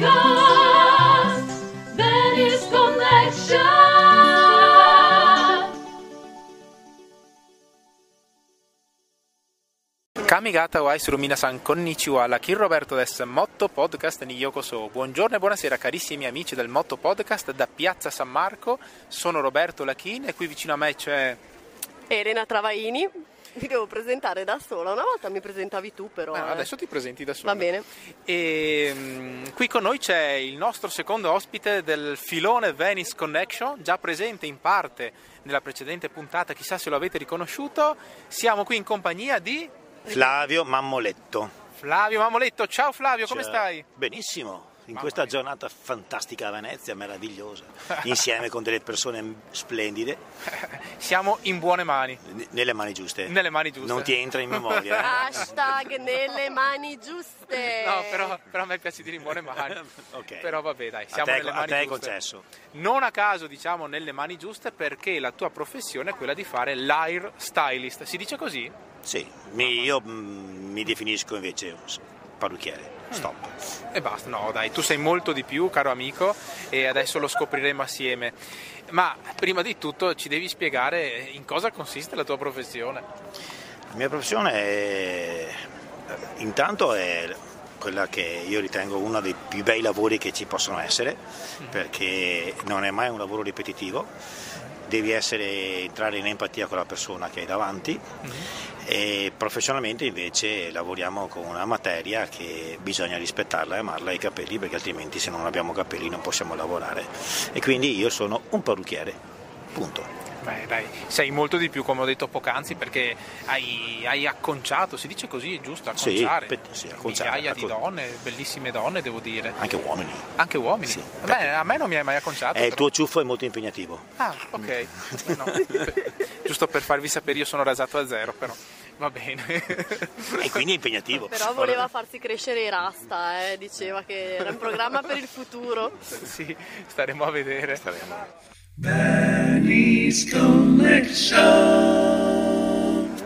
Podcast Venice Connection Kamigata wa Rumina san konnichiwa, la Kin Roberto des Motto Podcast ni Yokoso. Buongiorno e buonasera carissimi amici del Motto Podcast da Piazza San Marco. Sono Roberto Lachin e qui vicino a me c'è Elena Travaini, mi devo presentare da sola. Una volta mi presentavi tu, però. Ah, eh. adesso ti presenti da solo. Va bene. E mm, qui con noi c'è il nostro secondo ospite del filone Venice Connection, già presente in parte nella precedente puntata, chissà se lo avete riconosciuto. Siamo qui in compagnia di Flavio Mammoletto. Flavio Mamoletto. Ciao Flavio, come Ciao. stai? Benissimo, in questa giornata fantastica a Venezia, meravigliosa, insieme con delle persone splendide, Siamo in buone mani, n- nelle mani giuste. nelle mani giuste. Non ti entra in memoria. eh? Hashtag nelle mani giuste. No, però, però a me piace dire in buone mani. Ok. Però vabbè, dai, A siamo te- nelle a mani te è giuste. concesso. Non a caso diciamo nelle mani giuste perché la tua professione è quella di fare l'air stylist. Si dice così? Sì, mi- io mm, mi definisco invece parrucchiere. Stop. E basta, no dai, tu sei molto di più, caro amico, e adesso lo scopriremo assieme. Ma prima di tutto ci devi spiegare in cosa consiste la tua professione. La mia professione è, intanto è quella che io ritengo uno dei più bei lavori che ci possono essere, perché non è mai un lavoro ripetitivo, devi essere, entrare in empatia con la persona che hai davanti. E professionalmente invece lavoriamo con una materia che bisogna rispettarla e amarla i capelli perché altrimenti se non abbiamo capelli non possiamo lavorare. E quindi io sono un parrucchiere, punto. Beh dai, sei molto di più come ho detto poc'anzi perché hai, hai acconciato, si dice così, è giusto, Sì, acconciare. pe- sì, acconciare, Migliaia di accon- donne, bellissime donne devo dire. Anche uomini. Anche uomini. Sì, Beh, a me non mi hai mai acconciato. Eh, il tuo ciuffo è molto impegnativo. Ah, ok. No, giusto per farvi sapere, io sono rasato a zero, però va bene. E quindi è impegnativo. Però voleva farsi crescere i rasta, eh. diceva che era un programma per il futuro. sì, staremo a vedere. Venice Connection.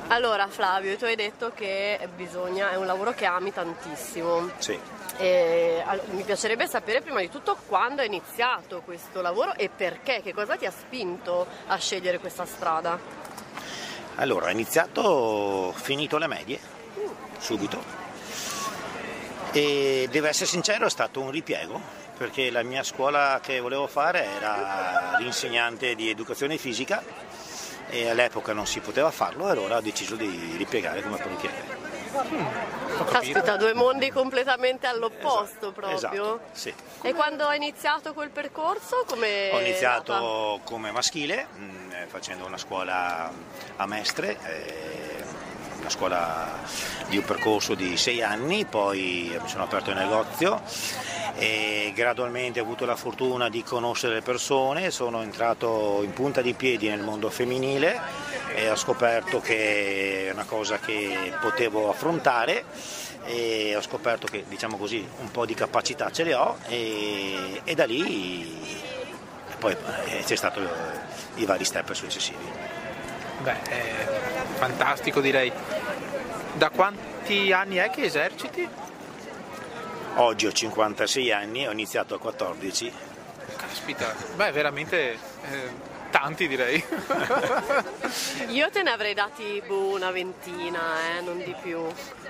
Allora, Flavio, tu hai detto che bisogna, è un lavoro che ami tantissimo. Sì. E, allora, mi piacerebbe sapere prima di tutto quando è iniziato questo lavoro e perché, che cosa ti ha spinto a scegliere questa strada? Allora, ho iniziato, finito le medie, subito. E devo essere sincero, è stato un ripiego, perché la mia scuola che volevo fare era l'insegnante di educazione fisica e all'epoca non si poteva farlo, e allora ho deciso di ripiegare come parrucchiere. Capito. Caspita, due mondi completamente all'opposto proprio. Esatto, sì. E quando hai iniziato quel percorso? Come Ho è iniziato come maschile, mh, eh, facendo una scuola a Mestre, eh, una scuola di un percorso di sei anni, poi mi sono aperto il negozio e gradualmente ho avuto la fortuna di conoscere le persone, sono entrato in punta di piedi nel mondo femminile e ho scoperto che è una cosa che potevo affrontare e ho scoperto che diciamo così un po' di capacità ce le ho e, e da lì poi eh, c'è stato i vari step successivi. Beh, è fantastico direi. Da quanti anni è che eserciti? Oggi ho 56 anni, ho iniziato a 14. Caspita, beh, veramente eh, tanti direi. Io te ne avrei dati boh, una ventina, eh, non di più.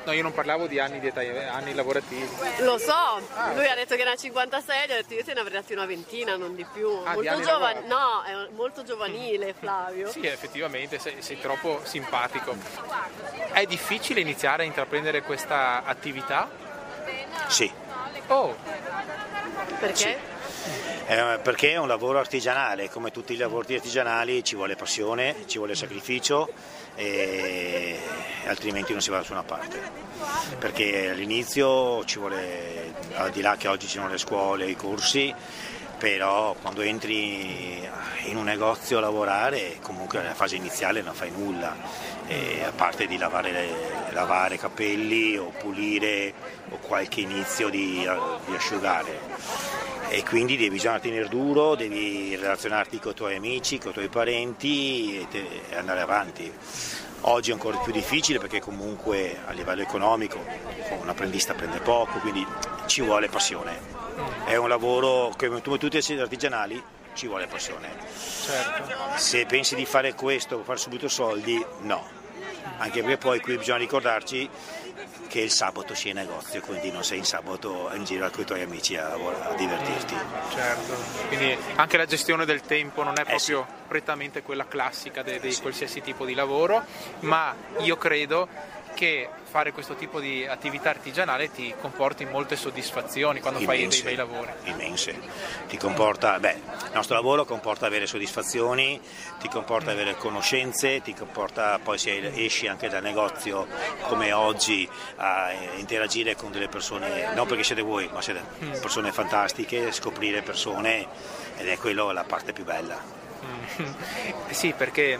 No, io non parlavo di anni, di età, anni lavorativi. Lo so, Ah. lui ha detto che era 56, gli ho detto io te ne avrei dati una ventina, non di più. Ah, di molto anni giovane, no, è molto giovanile Flavio. Sì, effettivamente sei, sei troppo simpatico. È difficile iniziare a intraprendere questa attività? Sì, Oh, Perché? eh, perché è un lavoro artigianale, come tutti i lavori artigianali ci vuole passione, ci vuole sacrificio e altrimenti non si va da nessuna parte. Perché all'inizio ci vuole, al di là che oggi ci sono le scuole, i corsi, però quando entri in un negozio a lavorare comunque nella fase iniziale non fai nulla, e a parte di lavare, lavare capelli o pulire o qualche inizio di, di asciugare e quindi devi bisogna tenere duro, devi relazionarti con i tuoi amici, con i tuoi parenti e, te- e andare avanti. Oggi è ancora più difficile perché comunque a livello economico un apprendista prende poco, quindi ci vuole passione. È un lavoro che come tutti gli artigianali ci vuole passione. Certo. Se pensi di fare questo per fare subito soldi, no. Anche perché poi qui bisogna ricordarci che il sabato sei in negozio, quindi non sei in sabato in giro con i tuoi amici a, a divertirti. Certo, quindi anche la gestione del tempo non è Eh sì. proprio prettamente quella classica di sì. qualsiasi tipo di lavoro, ma io credo che fare questo tipo di attività artigianale ti comporti molte soddisfazioni quando fai dei Immense, bei lavori. Immense. Ti comporta, beh, il nostro lavoro comporta avere soddisfazioni, ti comporta avere conoscenze, ti comporta poi se esci anche dal negozio come oggi a interagire con delle persone, non perché siete voi, ma siete persone fantastiche, scoprire persone ed è quello la parte più bella. Sì, perché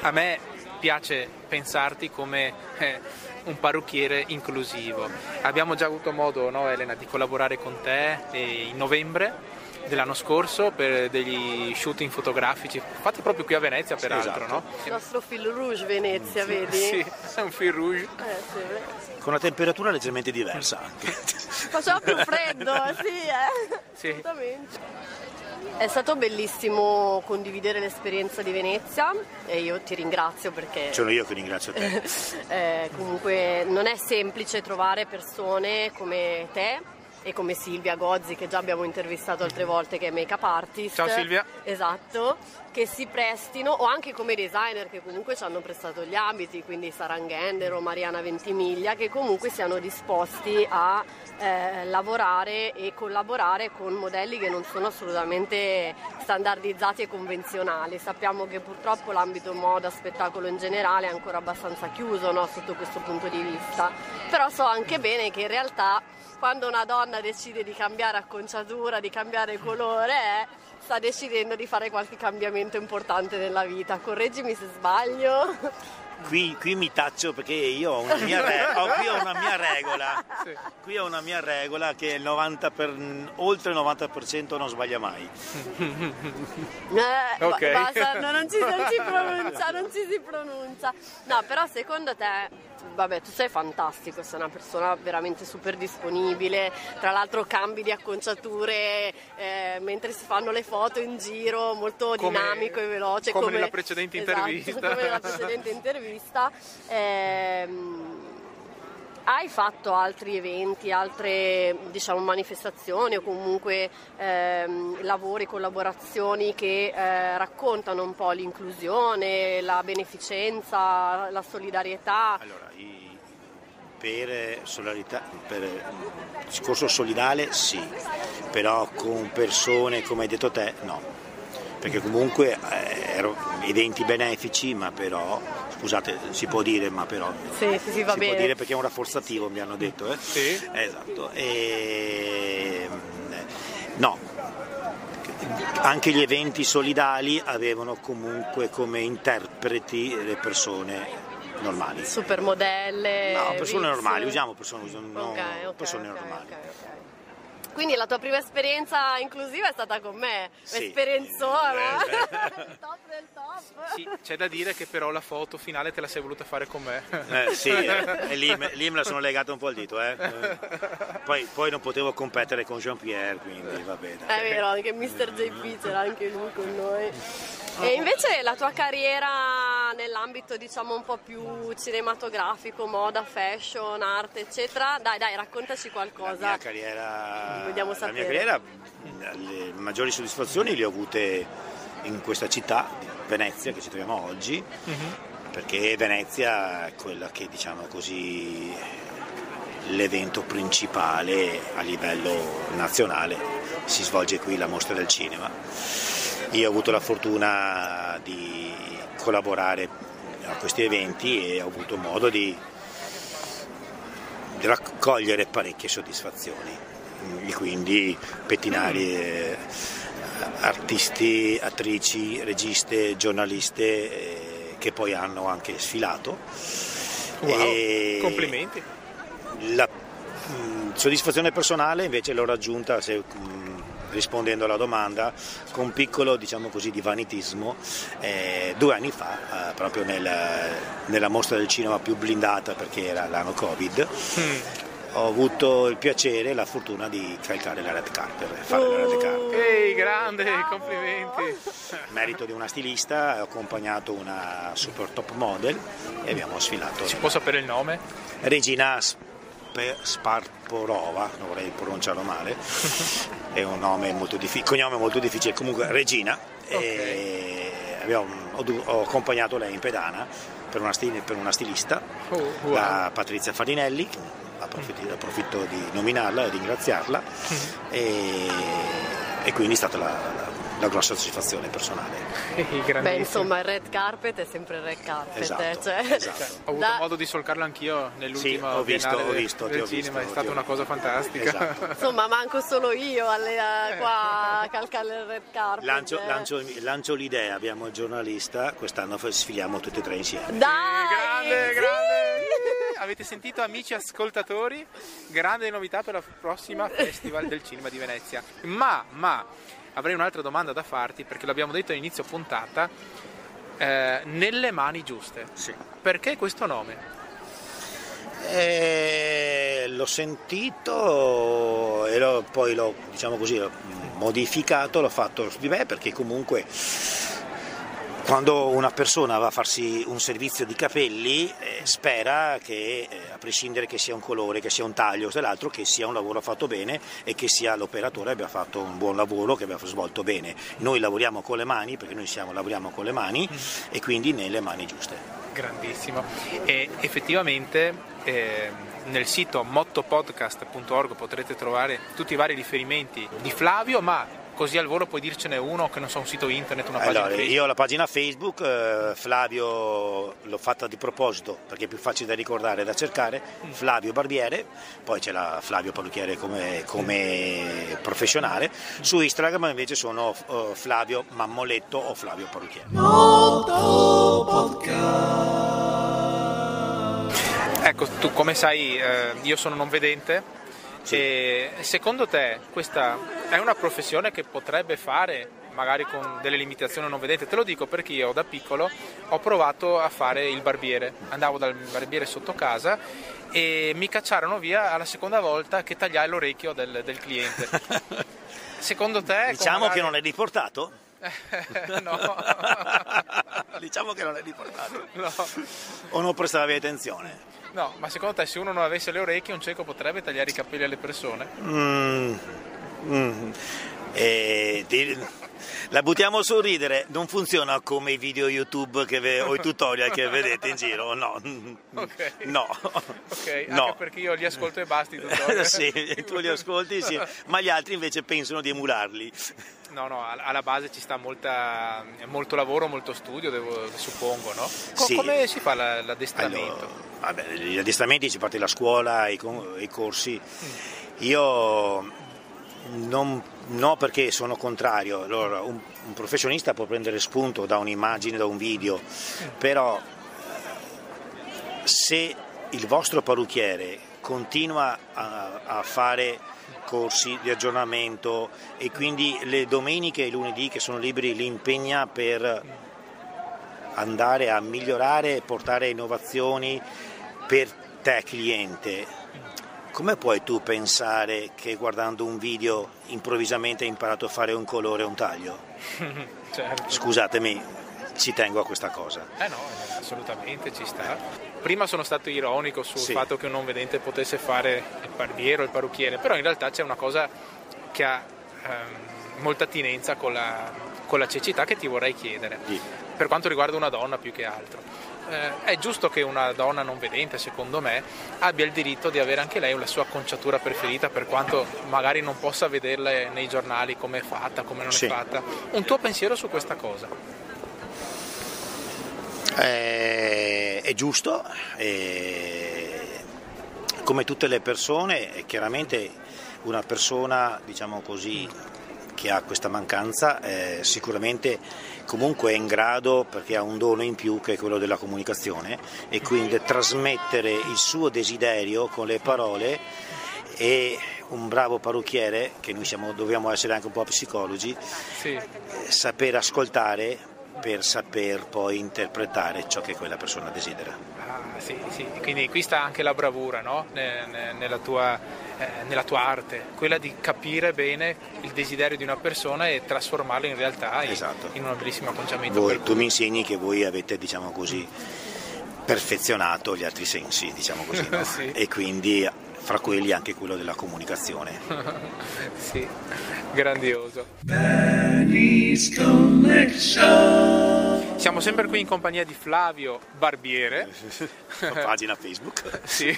a me piace pensarti come eh, un parrucchiere inclusivo. Abbiamo già avuto modo, no, Elena, di collaborare con te eh, in novembre dell'anno scorso per degli shooting fotografici fatti proprio qui a Venezia peraltro, esatto. no? Il nostro fil rouge Venezia, vedi? Sì, è un fil rouge. Eh, sì. Con una temperatura leggermente diversa anche. Faceva più freddo, sì, eh. Sì. Assolutamente. È stato bellissimo condividere l'esperienza di Venezia e io ti ringrazio perché Sono io che ringrazio te. eh, comunque non è semplice trovare persone come te e come Silvia Gozzi che già abbiamo intervistato altre volte che è make-up artist. Ciao, Silvia. Esatto, che si prestino o anche come designer che comunque ci hanno prestato gli abiti, quindi Sarangender o Mariana Ventimiglia, che comunque siano disposti a eh, lavorare e collaborare con modelli che non sono assolutamente standardizzati e convenzionali. Sappiamo che purtroppo l'ambito moda, spettacolo in generale è ancora abbastanza chiuso no, sotto questo punto di vista, però so anche bene che in realtà quando una donna decide di cambiare acconciatura, di cambiare colore, eh, sta decidendo di fare qualche cambiamento importante nella vita. Correggimi se sbaglio. Qui, qui mi taccio perché io ho una mia, re- ho- qui ho una mia regola. Sì. Qui ho una mia regola che il 90 per- oltre il 90% non sbaglia mai. Eh, Ok. ba- basta, no, non, ci, non ci pronuncia, non ci si pronuncia. No, però secondo te, vabbè, tu sei fantastico, sei una persona veramente super disponibile. Tra l'altro cambi di acconciature eh, mentre si fanno le foto in giro, molto Come- dinamico e veloce. come nella precedente Esatto, intervista. come nella precedente intervista. Ehm, hai fatto altri eventi, altre diciamo, manifestazioni o comunque ehm, lavori, collaborazioni che eh, raccontano un po' l'inclusione, la beneficenza, la solidarietà? Allora, i- per, per discorso solidale sì, però con persone come hai detto te no. Perché comunque eh, erano eventi benefici, ma però, scusate, si può dire, ma però Sì, sì, sì, va si bene. può dire perché è un rafforzativo, mi hanno detto. Eh? Sì. Esatto. E, no, anche gli eventi solidali avevano comunque come interpreti le persone normali. Supermodelle. No, persone normali, usiamo persone, no, Ok, ok, persone ok, normali. Quindi la tua prima esperienza inclusiva è stata con me, Sì. esperienzona, Eh, il top del top. Sì, c'è da dire che però la foto finale te la sei voluta fare con me. Eh, sì, eh, e lì, me- lì me la sono legata un po' al dito. Eh. Eh, Poi, poi non potevo competere con Jean-Pierre, quindi va bene. È vero, anche Mr. JP c'era anche lui con noi. E invece la tua carriera nell'ambito diciamo un po' più cinematografico, moda, fashion, arte, eccetera, dai dai raccontaci La qualcosa. mia carriera, Vogliamo la mia carriera, le maggiori soddisfazioni le ho avute in questa città, Venezia, che ci troviamo oggi, perché Venezia è quella che diciamo così l'evento principale a livello nazionale, si svolge qui la mostra del cinema. Io ho avuto la fortuna di collaborare a questi eventi e ho avuto modo di di raccogliere parecchie soddisfazioni, Mm, quindi pettinari, eh, artisti, attrici, registe, giornaliste eh, che poi hanno anche sfilato. Wow, E complimenti. La mm, soddisfazione personale invece l'ho raggiunta se, mm, rispondendo alla domanda con un piccolo diciamo così di vanitismo eh, due anni fa eh, proprio nel- nella mostra del cinema più blindata perché era l'anno covid Mm. ho avuto il piacere e la fortuna di calcare la red carpet, fare la red carpet. Ehi, grande, complimenti. Merito di una stilista, ho accompagnato una super top model e abbiamo sfilato. Si può sapere il nome? Regina Spe- Sparporova, non vorrei pronunciarlo male, è un nome molto difficile, cognome molto difficile, comunque Regina. E abbiamo- ho, ho accompagnato lei in pedana per una, stil- per una stilista, Oh, wow. la Patrizia Farinelli, approfitto, approfitto di nominarla e ringraziarla e, e quindi è stata la, la- la grossa soddisfazione personale. Beh, insomma, il red carpet è sempre il red carpet. Esatto, eh, cioè- esatto. Ho avuto Da- modo di solcarlo anch'io nell'ultima Sì, ho visto, ho del- visto, ti del ho cinema, visto, è ti stata ho una cosa fantastica. Esatto. Insomma, manco solo io alle, a- qua a calcare il red carpet. Lancio, eh. lancio- lancio l'idea, abbiamo il giornalista, quest'anno sfiliamo tutti e tre insieme. Dai! grande, sì! grande! Avete sentito amici ascoltatori? Grande novità per la prossima Festival del Cinema di Venezia. Ma, ma, avrei un'altra domanda da farti perché l'abbiamo detto all'inizio puntata. eh, nelle mani giuste. Sì. Perché questo nome? Eh, l'ho sentito e l'ho- poi l'ho diciamo così, l'ho modificato, l'ho fatto di me perché comunque quando una persona va a farsi un servizio di capelli eh, spera che, eh, a prescindere che sia un colore, che sia un taglio o dell'altro, che sia un lavoro fatto bene e che sia l'operatore abbia fatto un buon lavoro, che abbia svolto bene. Noi lavoriamo con le mani, perché noi siamo, lavoriamo con le mani e quindi nelle mani giuste. Grandissimo. E effettivamente eh, nel sito mottopodcast.org potrete trovare tutti i vari riferimenti di Flavio, ma così al volo puoi dircene uno che non so, un sito internet, una pagina Allora, Facebook. io ho la pagina Facebook, eh, Flavio l'ho fatta di proposito perché è più facile da ricordare e da cercare, Mm. Flavio Barbiere, poi c'è la Flavio Parrucchiere come, come professionale, su Instagram invece sono eh, Flavio Mammoletto o Flavio Parrucchiere. Ecco, tu come sai, eh, io sono non vedente. Sì. Secondo te questa è una professione che potrebbe fare magari con delle limitazioni non vedente? Te lo dico perché io da piccolo ho provato a fare il barbiere, andavo dal barbiere sotto casa e mi cacciarono via alla seconda volta che tagliai l'orecchio del, del cliente. Secondo te... Diciamo magari- che non è riportato? no. diciamo che non è riportato. no. O non prestavi attenzione? No, ma secondo te se uno non avesse le orecchie un cieco potrebbe tagliare i capelli alle persone? Mm, mm. Ti- la buttiamo a sorridere, non funziona come i video YouTube che ve- o i tutorial che vedete in giro, no. Ok. No. Ok, No. anche perché io li ascolto e basta i tutorial. sì, tu li ascolti, sì, ma gli altri invece pensano di emularli. No, no, all- alla base ci sta molta, molto lavoro, molto studio, devo- suppongo, no? Co- Sì. Come si fa la- l'addestramento? Allora, vabbè, gli addestramenti ci parte la scuola, i, con- i corsi. Io non, no perché sono contrario. Allora, un, un professionista può prendere spunto da un'immagine, da un video, però eh, se il vostro parrucchiere continua a, a fare corsi di aggiornamento e quindi le domeniche e lunedì che sono liberi li impegna per andare a migliorare e portare innovazioni per te cliente, come puoi tu pensare che guardando un video improvvisamente hai imparato a fare un colore o un taglio? Certo. Scusatemi, ci tengo a questa cosa. Eh no, assolutamente ci sta. Prima sono stato ironico sul Sì. fatto che un non vedente potesse fare il barbiere o il parrucchiere, però in realtà c'è una cosa che ha ehm, molta attinenza con la, con la cecità che ti vorrei chiedere, Sì. per quanto riguarda una donna più che altro. Eh, è giusto che una donna non vedente, secondo me, abbia il diritto di avere anche lei la sua acconciatura preferita, per quanto magari non possa vederla nei giornali come è fatta, come non Sì. è fatta. Un tuo pensiero su questa cosa? Eh, è giusto, eh, come tutte le persone, chiaramente una persona, diciamo così, che ha questa mancanza eh, sicuramente comunque è in grado, perché ha un dono in più che è quello della comunicazione e quindi trasmettere il suo desiderio con le parole e un bravo parrucchiere, che noi siamo, dobbiamo essere anche un po' psicologi, Sì. eh, saper ascoltare per saper poi interpretare ciò che quella persona desidera. Sì, sì. Quindi qui sta anche la bravura no? ne- ne- nella, tua, eh, nella tua arte, quella di capire bene il desiderio di una persona e trasformarlo in realtà in, Esatto. in un bellissimo acconciamento. Voi- tu mi insegni che voi avete, diciamo così, perfezionato gli altri sensi, diciamo così, no? Sì. e quindi fra quelli anche quello della comunicazione. Sì, grandioso. Siamo sempre qui in compagnia di Flavio Barbiere. Pagina Facebook. Sì.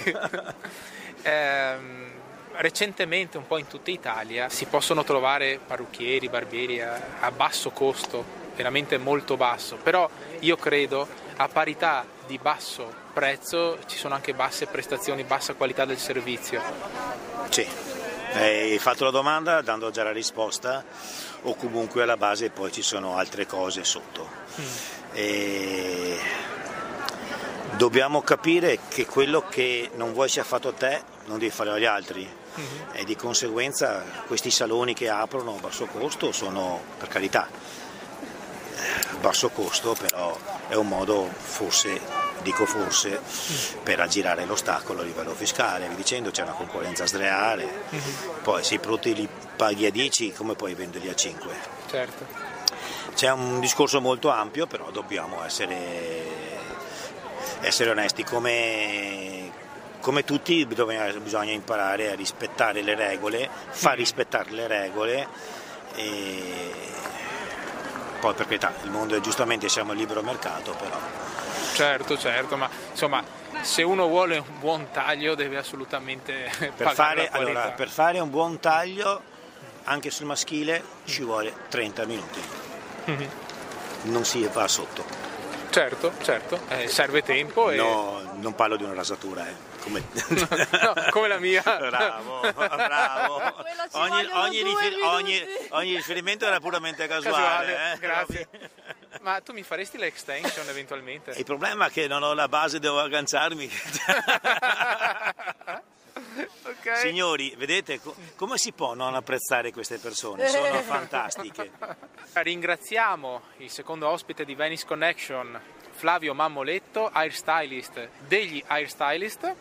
Ehm, recentemente un po' in tutta Italia si possono trovare parrucchieri, barbieri a, a basso costo, veramente molto basso, però io credo a parità di basso prezzo ci sono anche basse prestazioni, bassa qualità del servizio. Sì, hai fatto la domanda dando già la risposta o comunque alla base poi ci sono altre cose sotto. E dobbiamo capire che quello che non vuoi sia fatto a te non devi fare agli altri. E di conseguenza questi saloni che aprono a basso costo sono per carità eh, basso costo però è un modo forse dico forse per aggirare l'ostacolo a livello fiscale via dicendo c'è una concorrenza sleale poi se i prodotti li paghi a 10 come puoi venderli a 5 Certo. C'è un discorso molto ampio, però dobbiamo essere, essere onesti. Come, come tutti bisogna, bisogna imparare a rispettare le regole, far rispettare le regole e poi per carità, il mondo è giustamente siamo a libero mercato, però. Certo, certo, ma insomma, se uno vuole un buon taglio deve assolutamente per fare, allora, per fare un buon taglio anche sul maschile ci vuole 30 minuti, Mhm. non si va sotto. Certo, certo, eh, serve tempo e... No, non parlo di una rasatura, eh. come... No, come la mia. Bravo, bravo. Ogni, ogni rifer- ogni- ogni riferimento era puramente casuale. Casuale, eh. grazie. Ma tu mi faresti l'extension eventualmente? Il problema è che non ho la base, devo agganciarmi. Ok. Signori, vedete co- come si può non apprezzare queste persone? Sono fantastiche. Ringraziamo il secondo ospite di Venice Connection, Flavio Mammoletto, hairstylist degli hairstylist.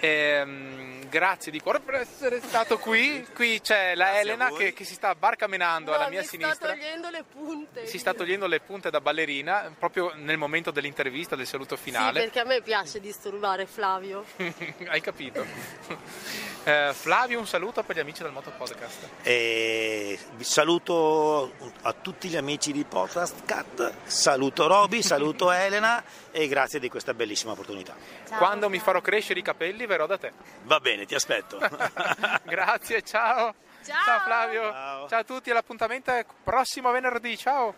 Ehm, grazie di cuore per essere stato qui. Qui c'è la Grazie Elena che, che si sta barcamenando alla No, mia mi sinistra. sta togliendo le punte. Si sta togliendo le punte da ballerina proprio nel momento dell'intervista, del saluto Sì, finale. perché a me piace disturbare Flavio. Hai capito? Eh, Flavio, un saluto per gli amici del Moto Podcast. E vi saluto a tutti gli amici di Podcast Cat, saluto Roby, saluto Elena e grazie di questa bellissima opportunità. Quando mi farò crescere i capelli verrò da te. Va bene, ti aspetto. Grazie, ciao. Ciao. Flavio. Ciao. ciao a tutti, l'appuntamento è prossimo venerdì. Ciao.